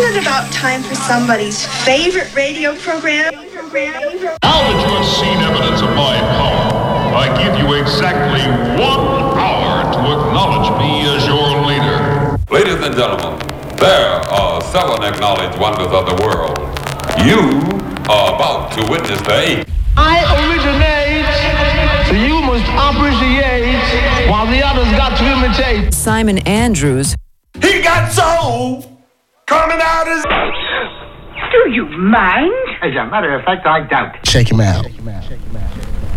Isn't it about time for somebody's favorite radio program? Now that you have seen evidence of my power, I give you exactly one hour to acknowledge me as your leader. Ladies and gentlemen, there are seven acknowledged wonders of the world. You are about to witness the eighth. I originate, so you must appreciate, while the others got to imitate. Simon Andrews. He got soul coming out his. Do you mind? As a matter of fact, I doubt. Check him out.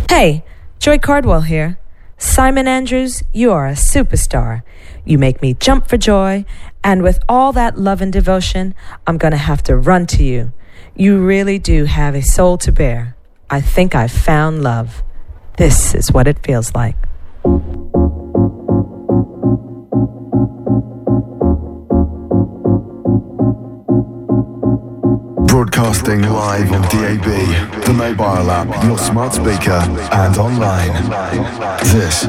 Hey, Joy Cardwell here. Simon Andrews, you are a superstar. You make me jump for joy, and with all that love and devotion, I'm gonna have to run to you. You really do have a soul to bear. I think I've found love. This is what it feels like. Broadcasting live on DAB, the mobile app, your smart speaker, and online. This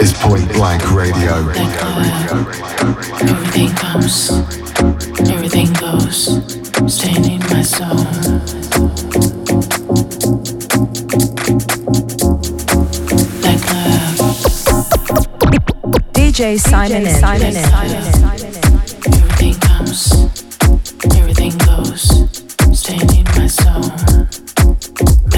is Point Blank Radio. Everything comes, everything goes, staying in my soul. DJ Simon DJ Simon Simon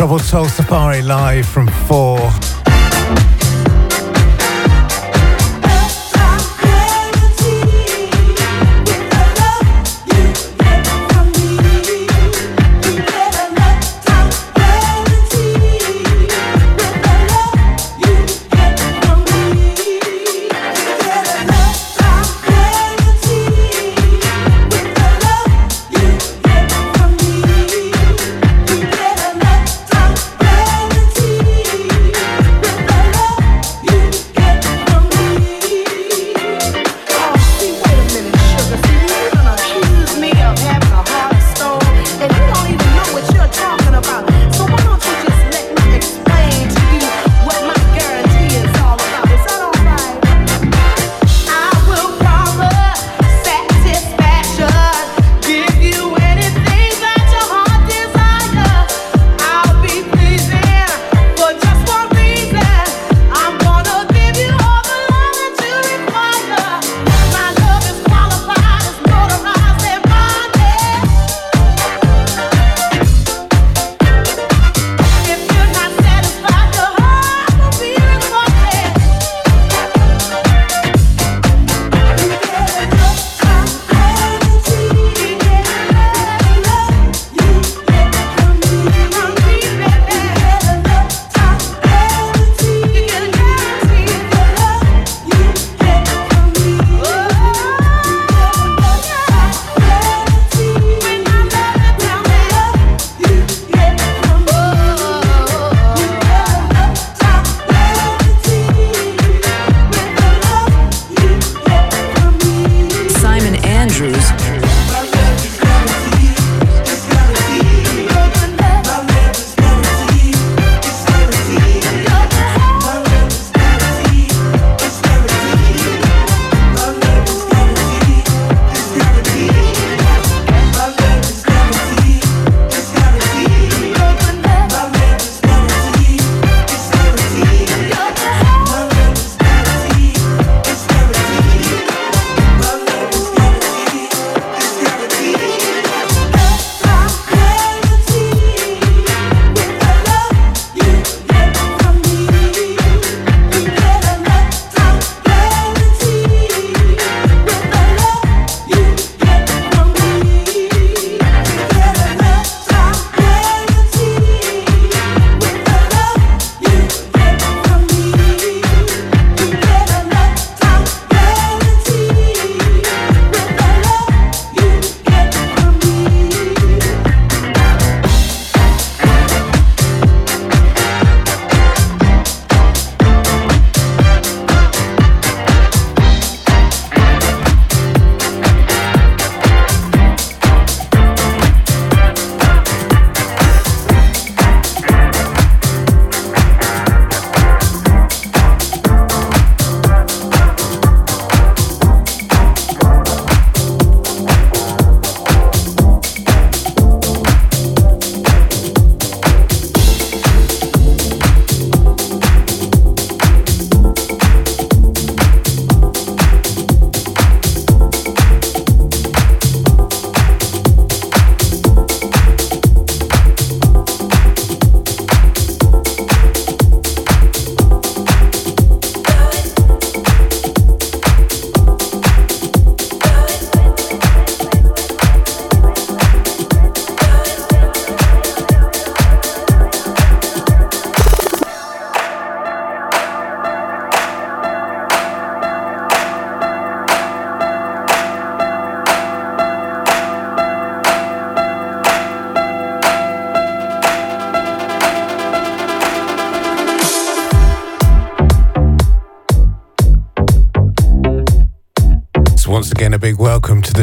Troubled Soul Safari live from 4.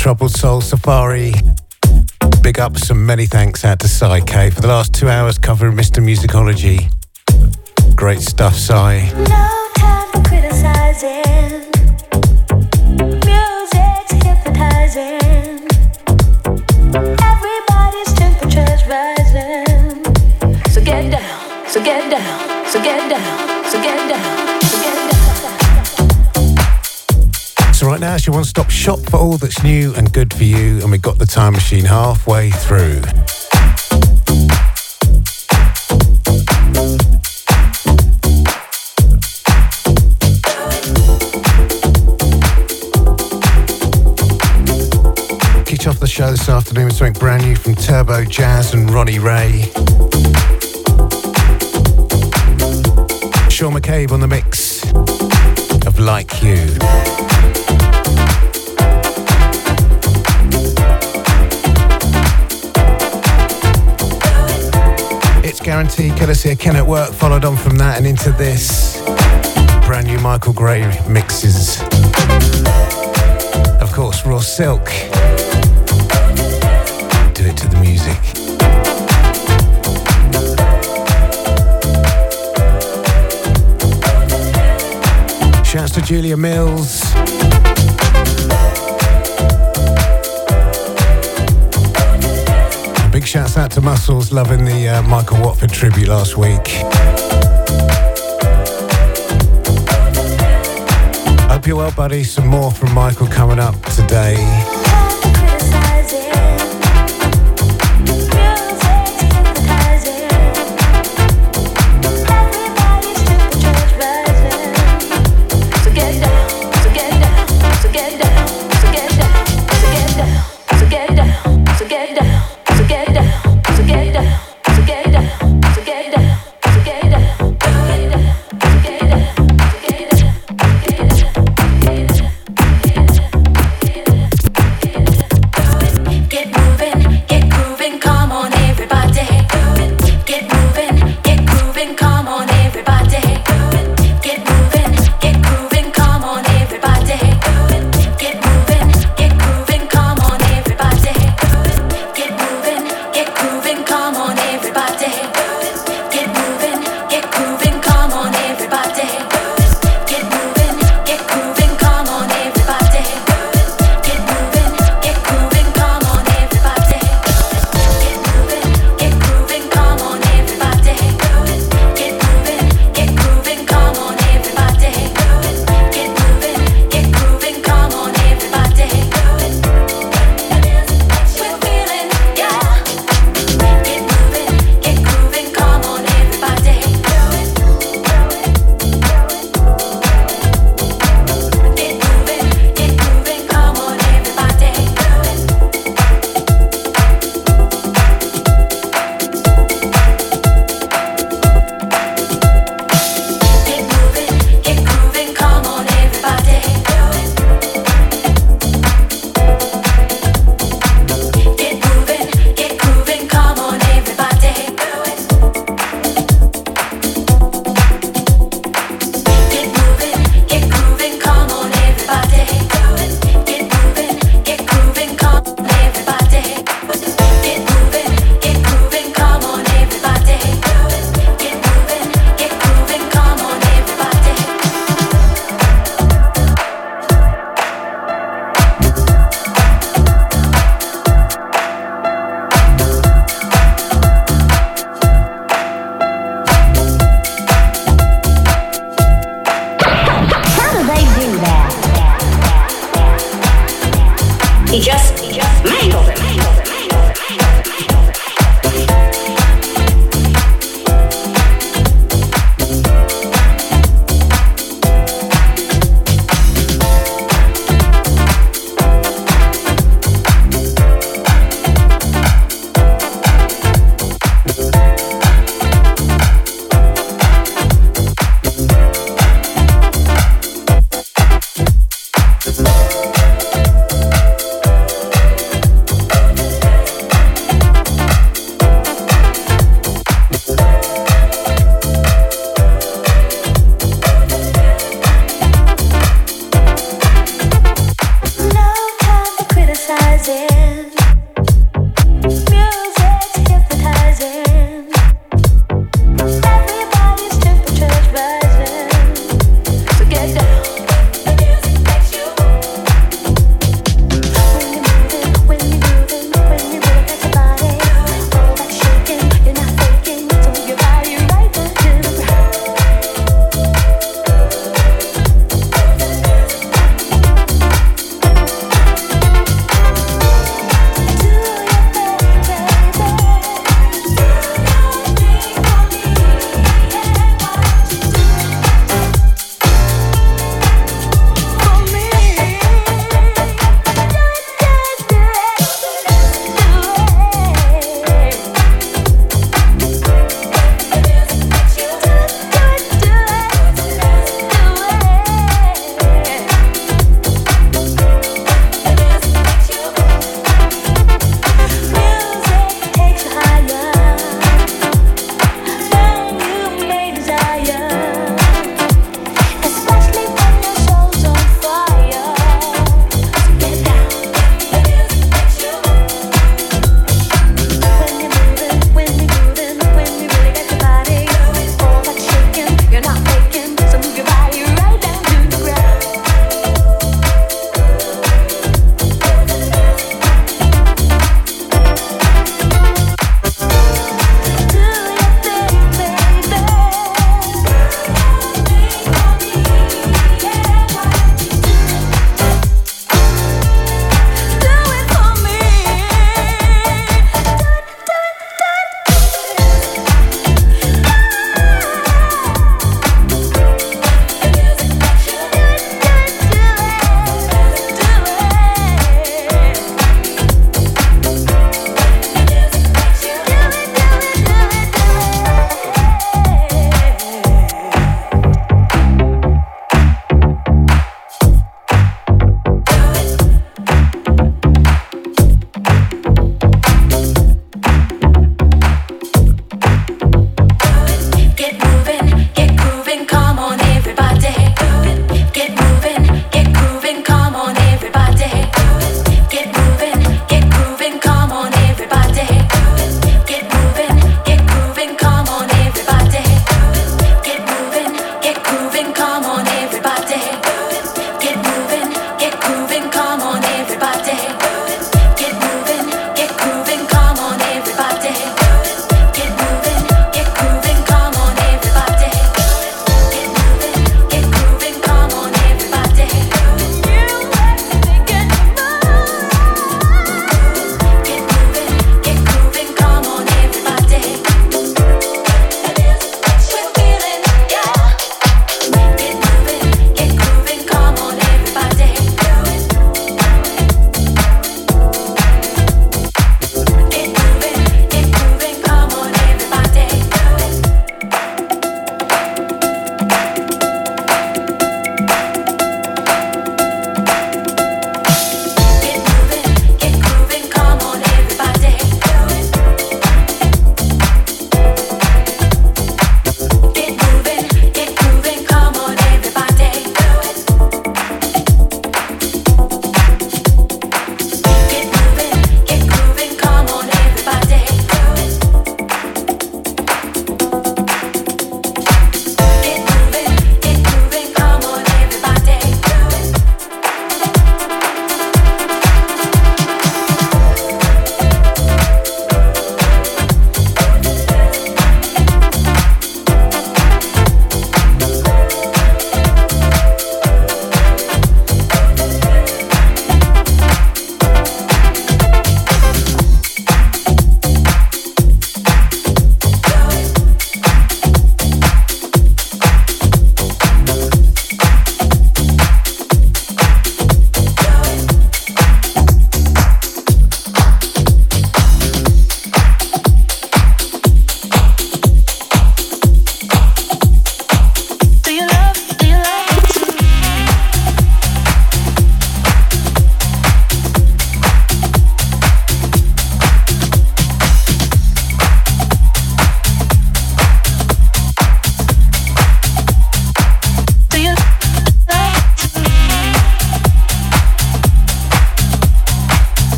Troubled Soul Safari. Big ups and many thanks out to Cy K for the last two hours covering Mr. Musicology. Great stuff, Cy. Stop shop for all that's new and good for you, and we got the time machine halfway through. Kick off the show this afternoon with something brand new from Turbojazz and Rona Ray. Sean McCabe on the mix of Like You. Courtesy of Ken at Work, followed on from that and into this brand new Michael Gray mixes. Of course, Raw Silk. Do it to the music. Shouts to Julia Mills. Shouts out to Muscles, loving the uh, Michael Watford tribute last week. Hope you're well, buddy. Some more from Michael coming up today.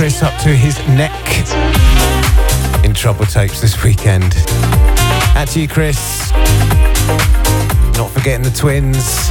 Chris up to his neck in Trouble Tapes this weekend. At to you, Chris. Not forgetting the twins.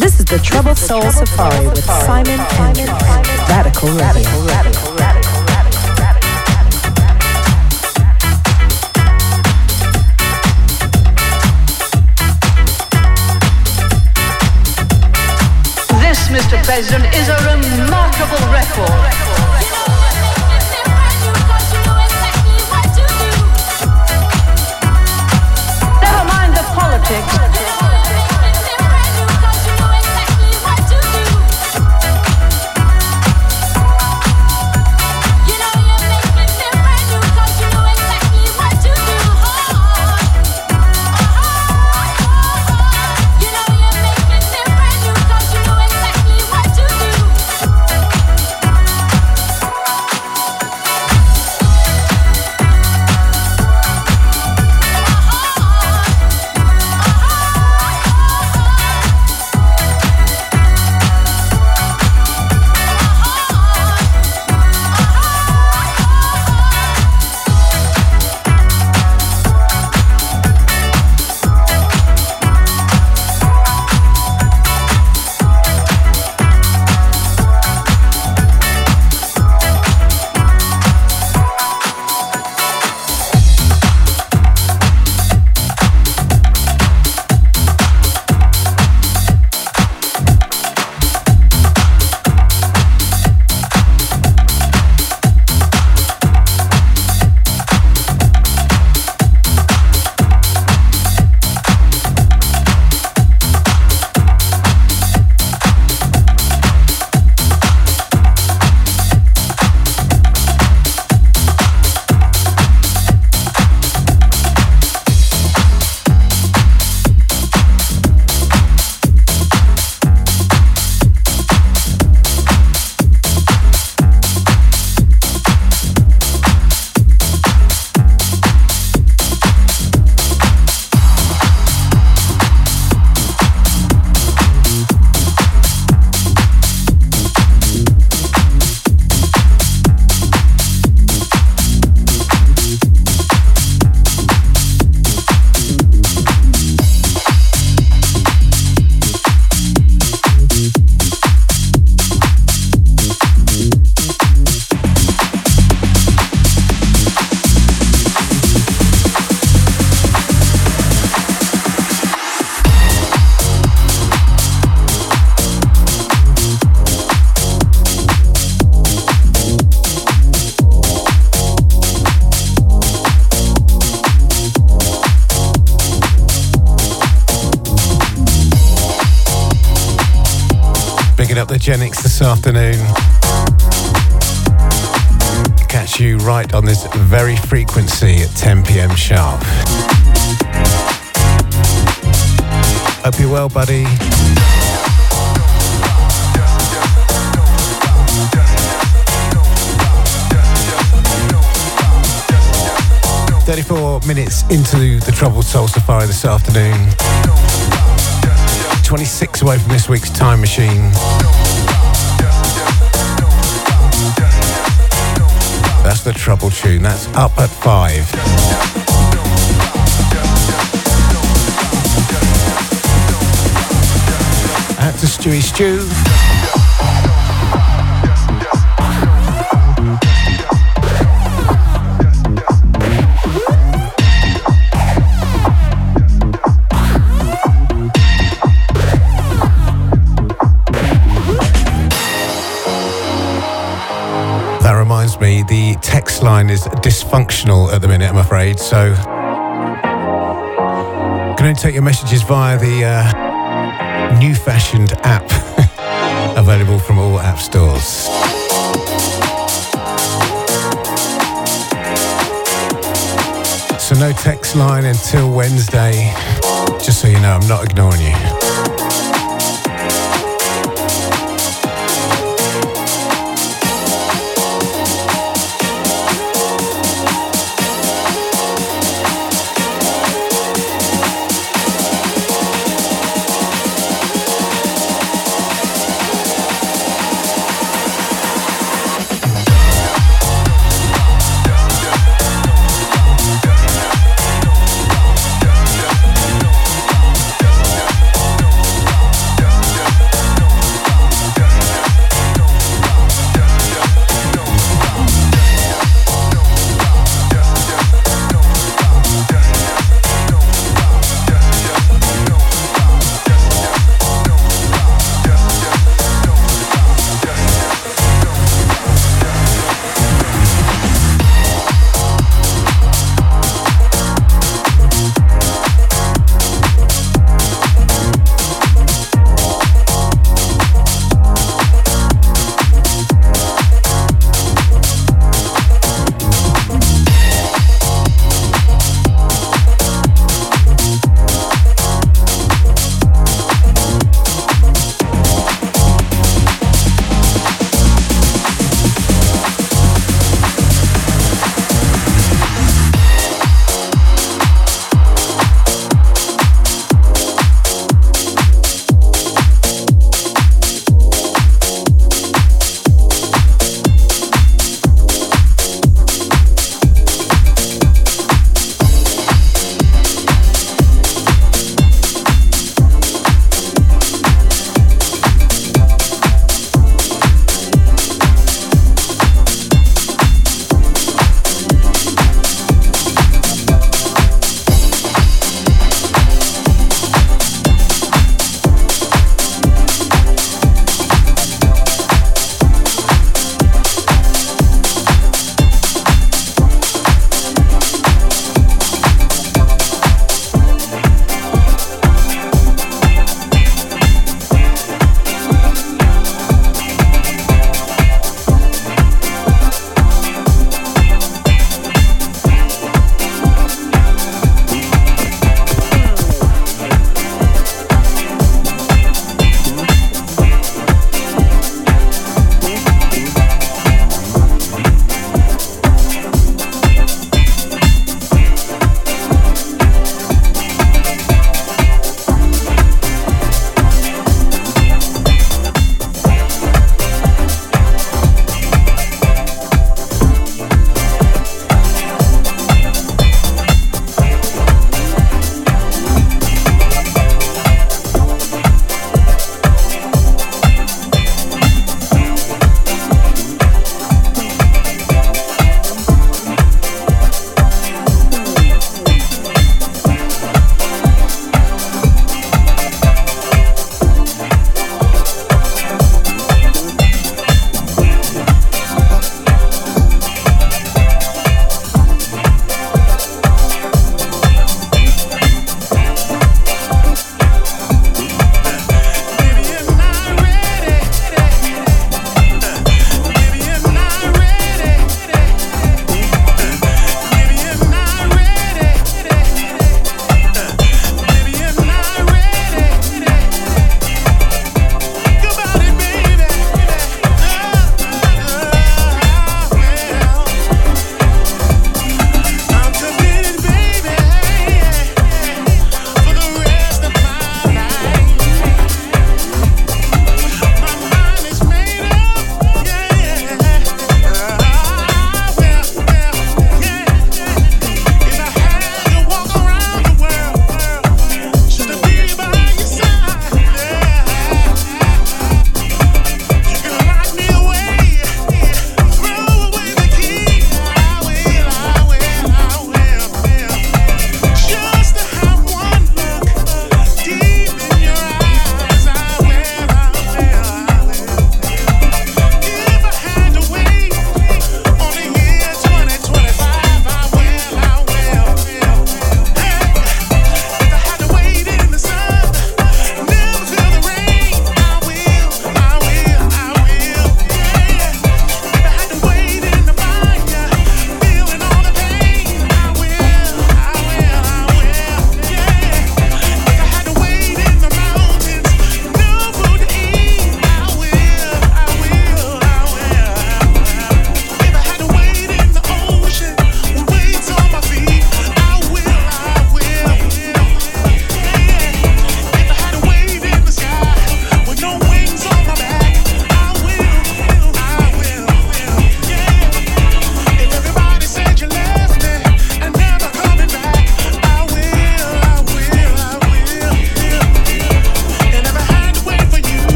This is the Troubled Soul Safari with Simon Andrews, Radical Radio. This, Mr. President, is a remarkable record. Politics. Genix this afternoon. Catch you right on this very frequency at 10 pm sharp. Hope you're well, buddy. Thirty-four minutes into the Troubled Soul Safari this afternoon. 26 away from this week's time machine. The trouble tune. That's up at five. Out to Stewie Stew. Line is dysfunctional at the minute, I'm afraid. So, going to take your messages via the uh, new fashioned app available from all app stores. So, no text line until Wednesday. Just so you know, I'm not ignoring you.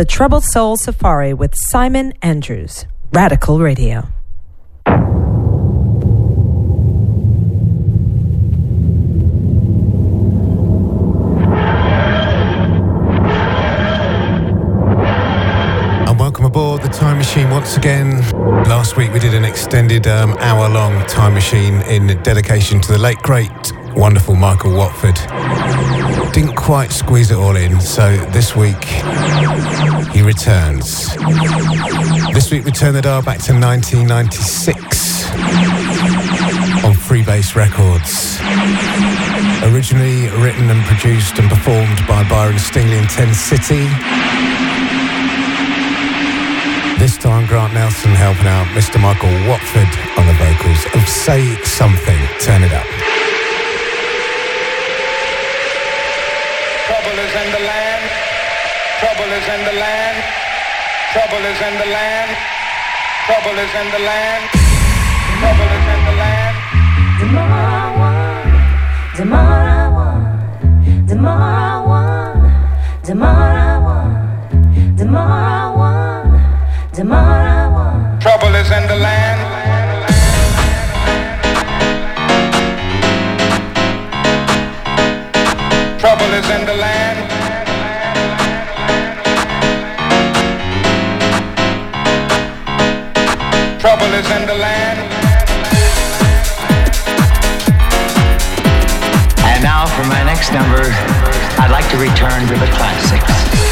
The Troubled Soul Safari with Simon Andrews, Radical Radio. And welcome aboard the Time Machine once again. Last week we did an extended um, hour long Time Machine in dedication to the late, great, wonderful Michael Watford didn't quite squeeze it all in, so this week he returns. This week we turn the dial back to 1996 on Freebase Records. Originally written and produced and performed by Byron Stingily and Ten City. This time Grant Nelson helping out Mr. Michael Watford on the vocals of Say Something. Turn it up. is in the land. Trouble is in the land. Trouble is in the land. Trouble is in the land. Trouble is in the land. The more I want, the more I want, the more I want. Trouble is in the land. trouble is in the land. And now for my next number, I'd like to return to the classics.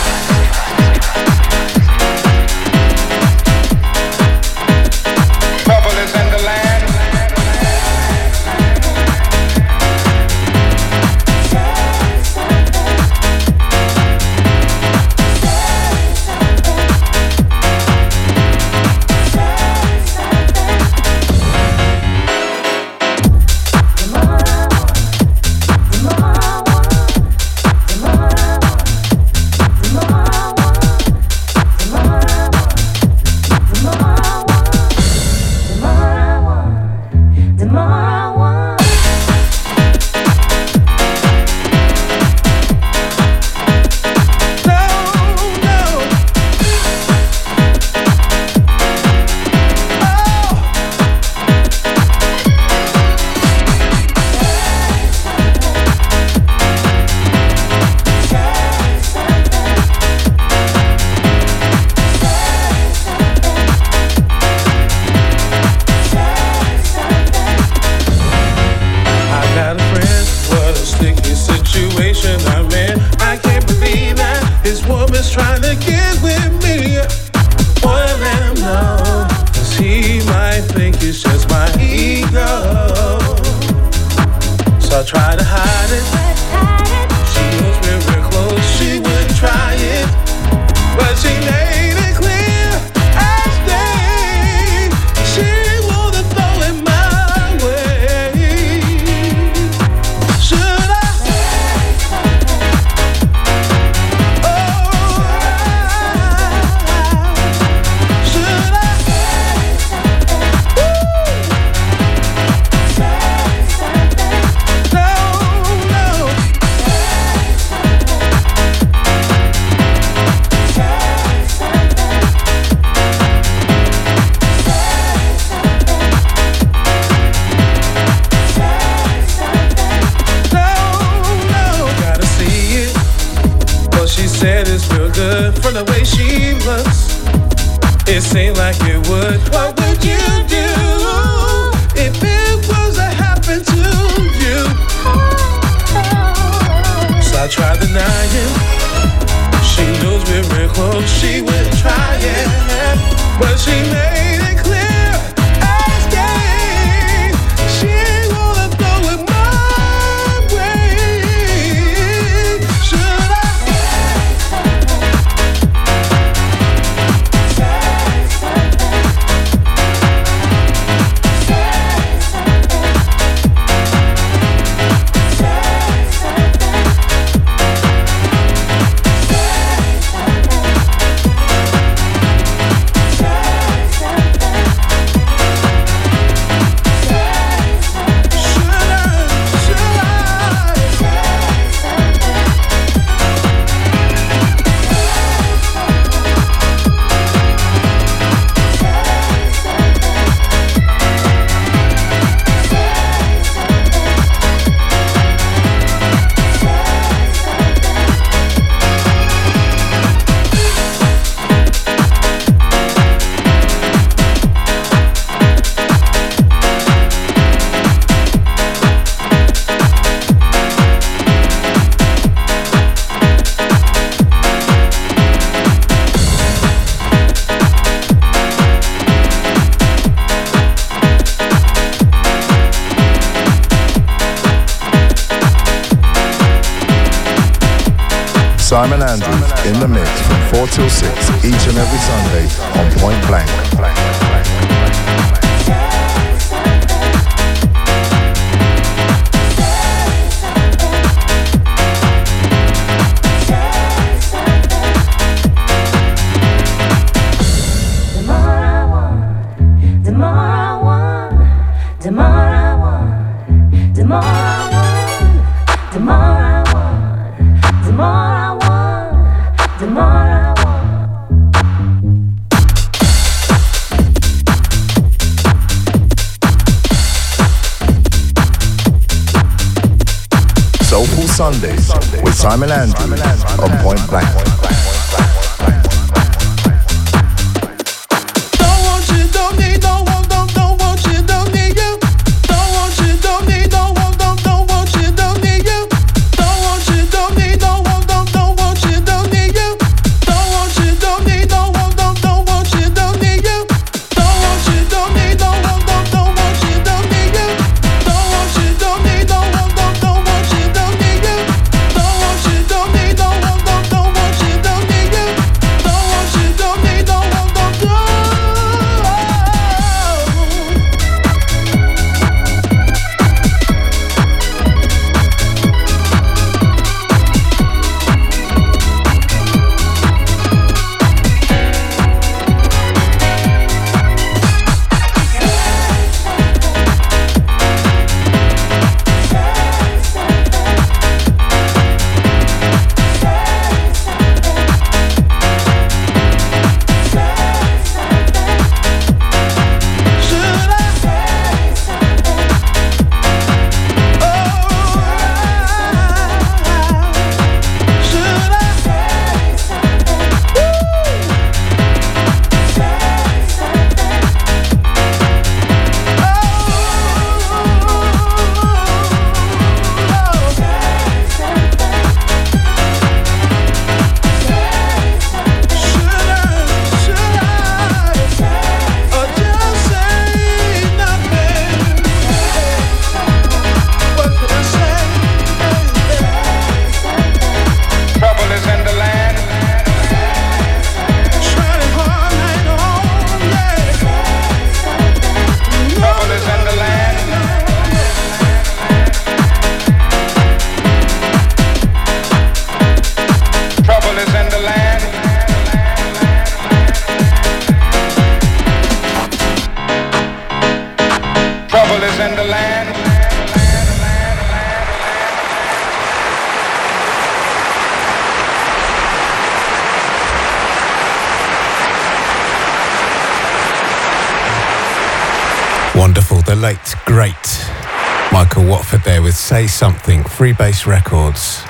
Freebase Records,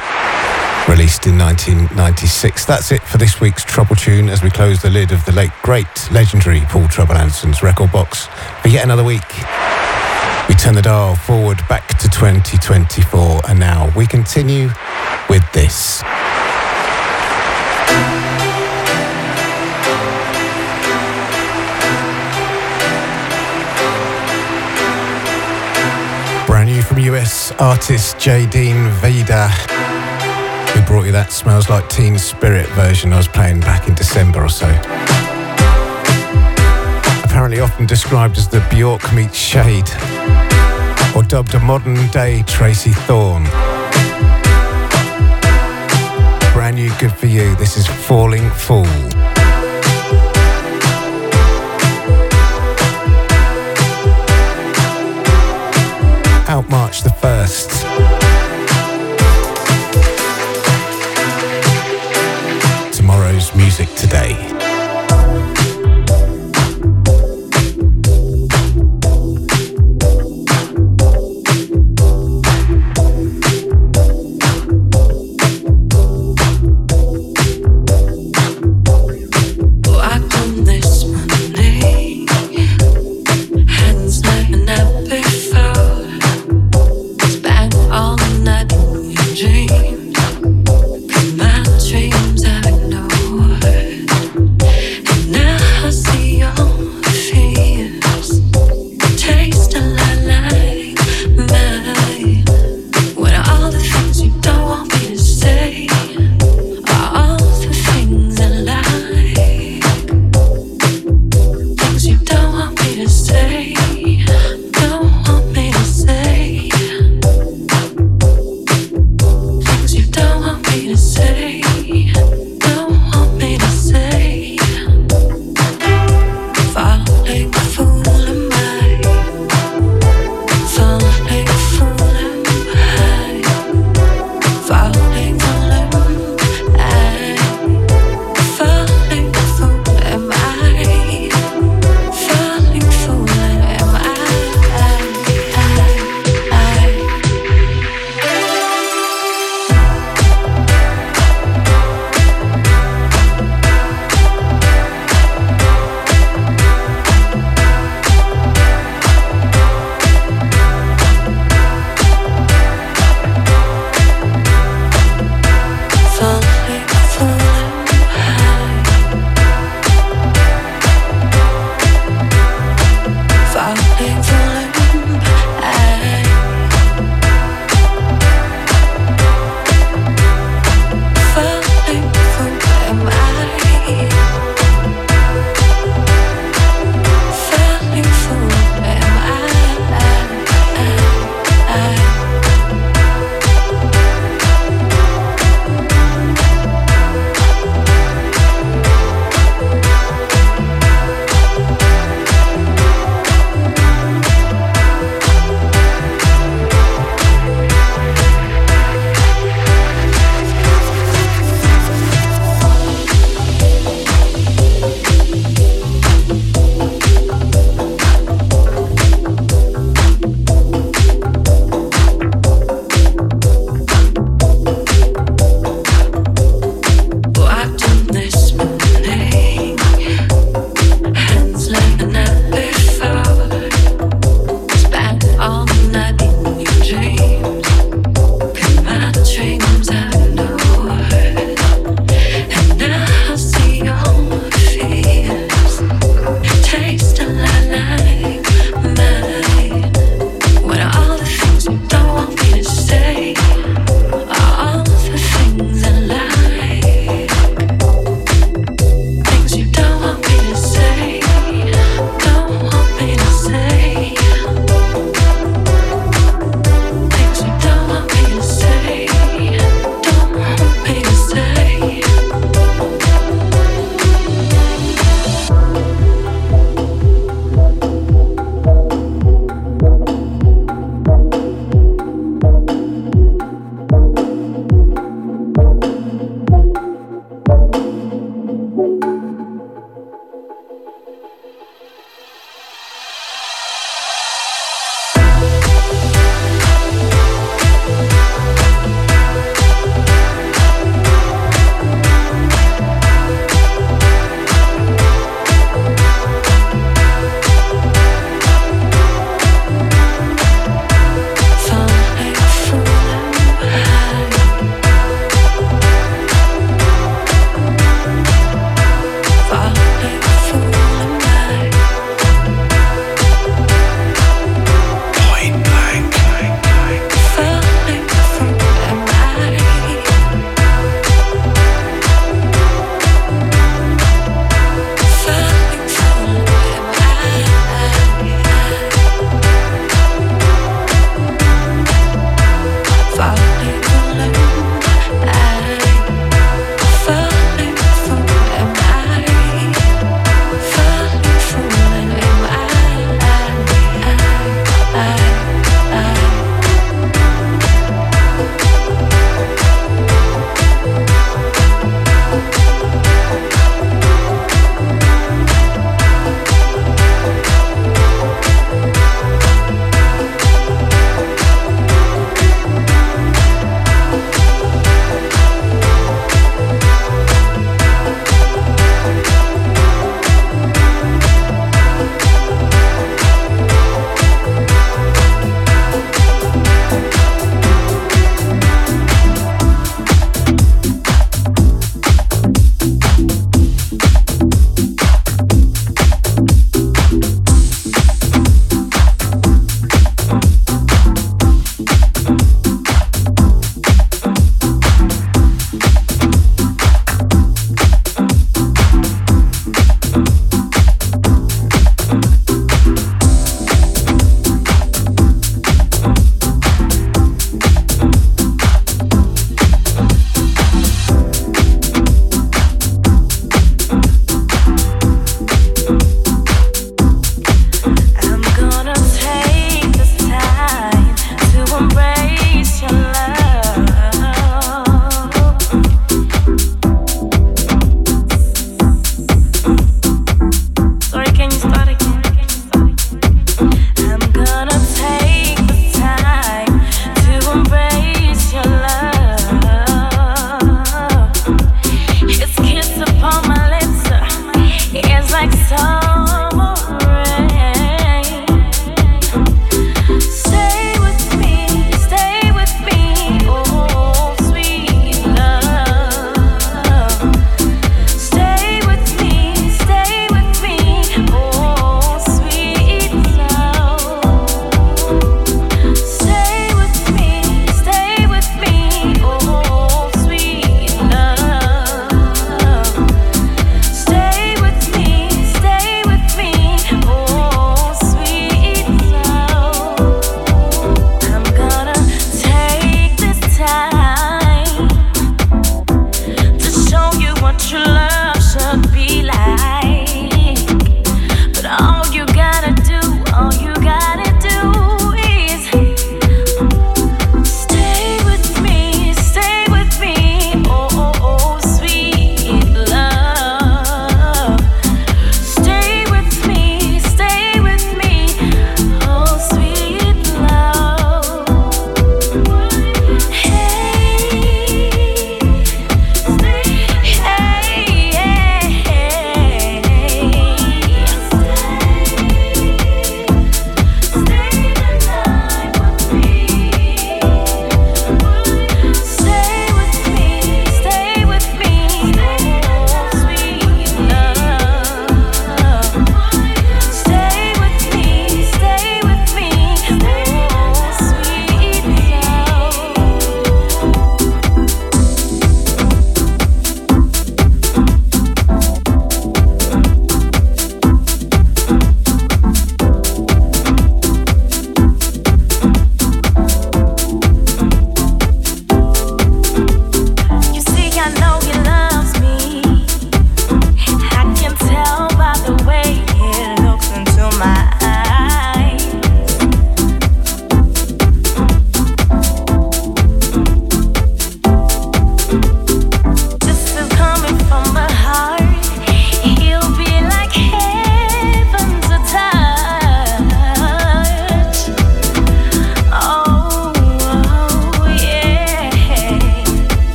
released in 1996. That's it for this week's Trouble Tune as we close the lid of the late, great, legendary Paul Trouble Anderson's record box for yet another week. We turn the dial forward back to 2024 and now we continue with this. US artist Jaidene Veda, who brought you that Smells Like Teen Spirit version I was playing back in December or so. Apparently often described as the Bjork meets Sade, or dubbed a modern day Tracey Thorn. Brand new good for you, this is Falling Fool. March the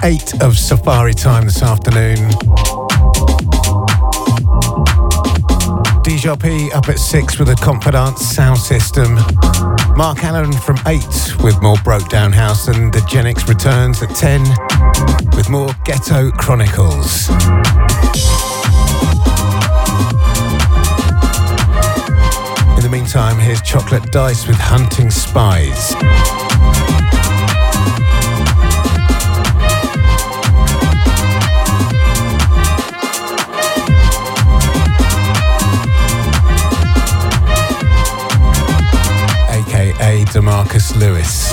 28 of Safari time this afternoon. DJ up at six with a Confidant sound system. Mark Allen from eight with more Broke Down House, and the Genix returns at 10 with more Ghetto Chronicles. In the meantime, here's Chocolate Dice with Hunting Spies. Demarkus Lewis.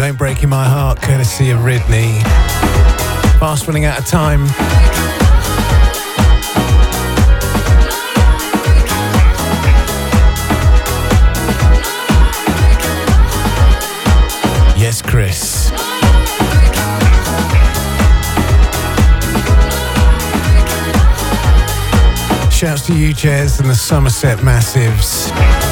Mind Breaking My Heart, courtesy of Ridney. Fast running out of time. Yes, Chris. Shouts to you, Jez, and the Somerset Massives.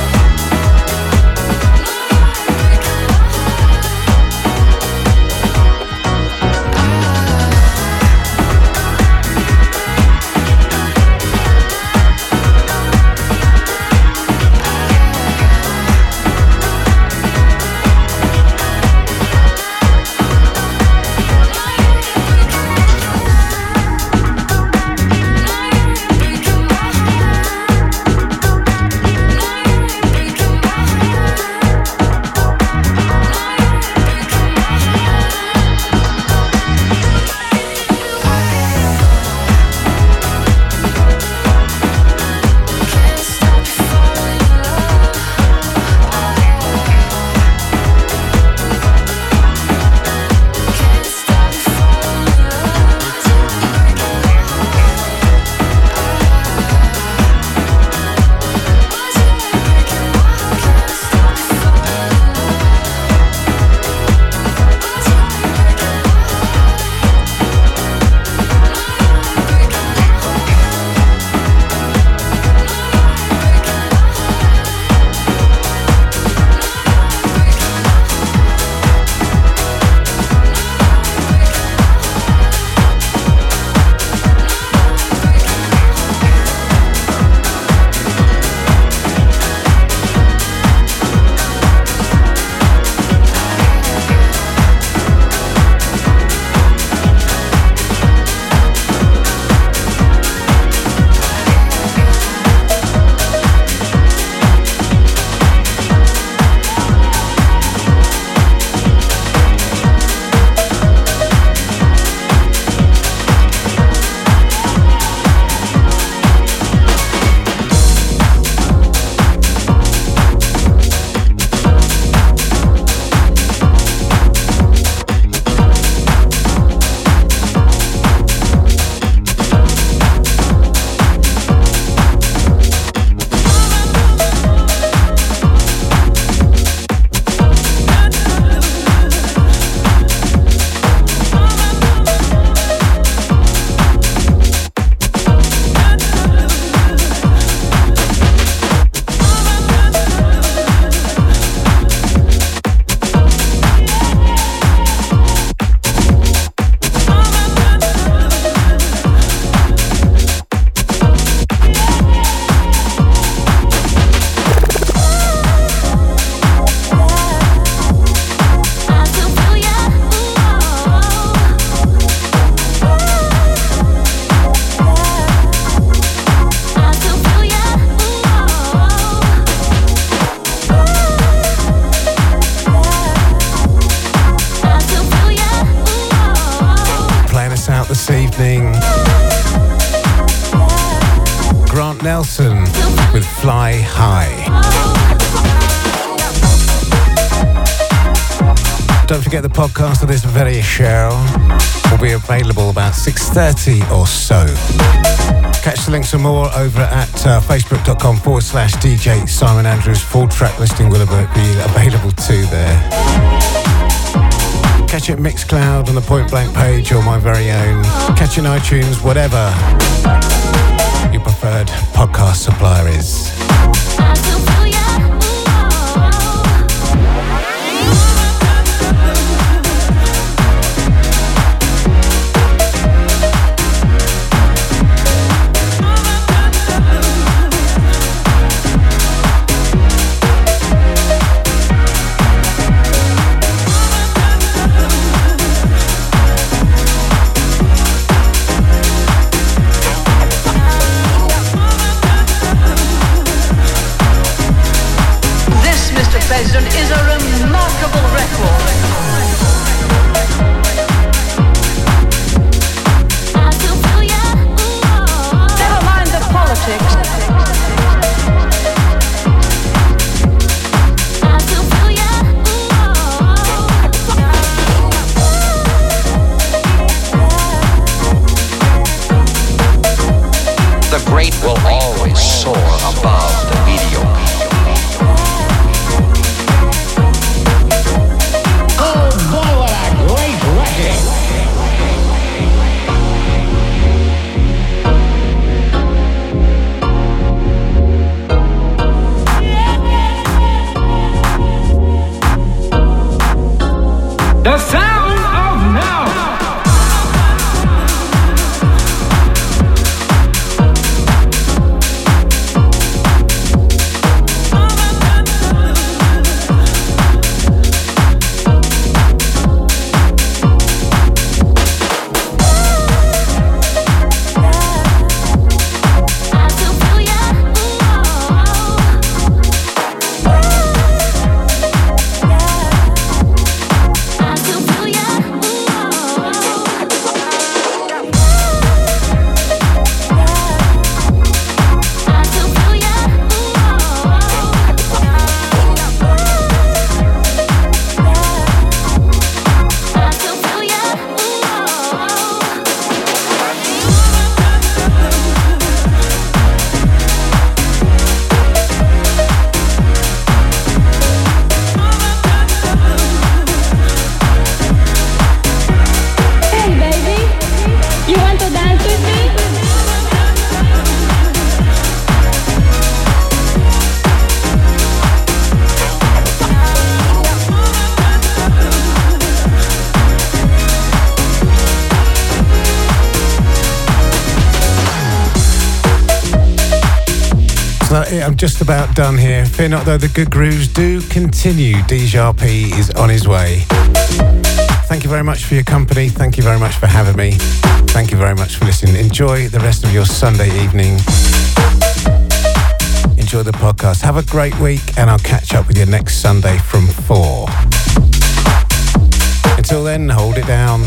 Podcast of this very show will be available about 6.30 or so. Catch the links for more over at uh, facebook.com forward slash DJ Simon Andrews. Full track listing will be available too there. Catch it Mixcloud on the Point Blank page or my very own. Catch it iTunes, whatever your preferred podcast supplier is. Will just about done here. Fear not, though, the good grooves do continue. DJ P is on his way. Thank you very much for your company. Thank you very much for having me. Thank you very much for listening. Enjoy the rest of your Sunday evening. Enjoy the podcast. Have a great week, and I'll catch up with you next Sunday from 4. Until then, hold it down.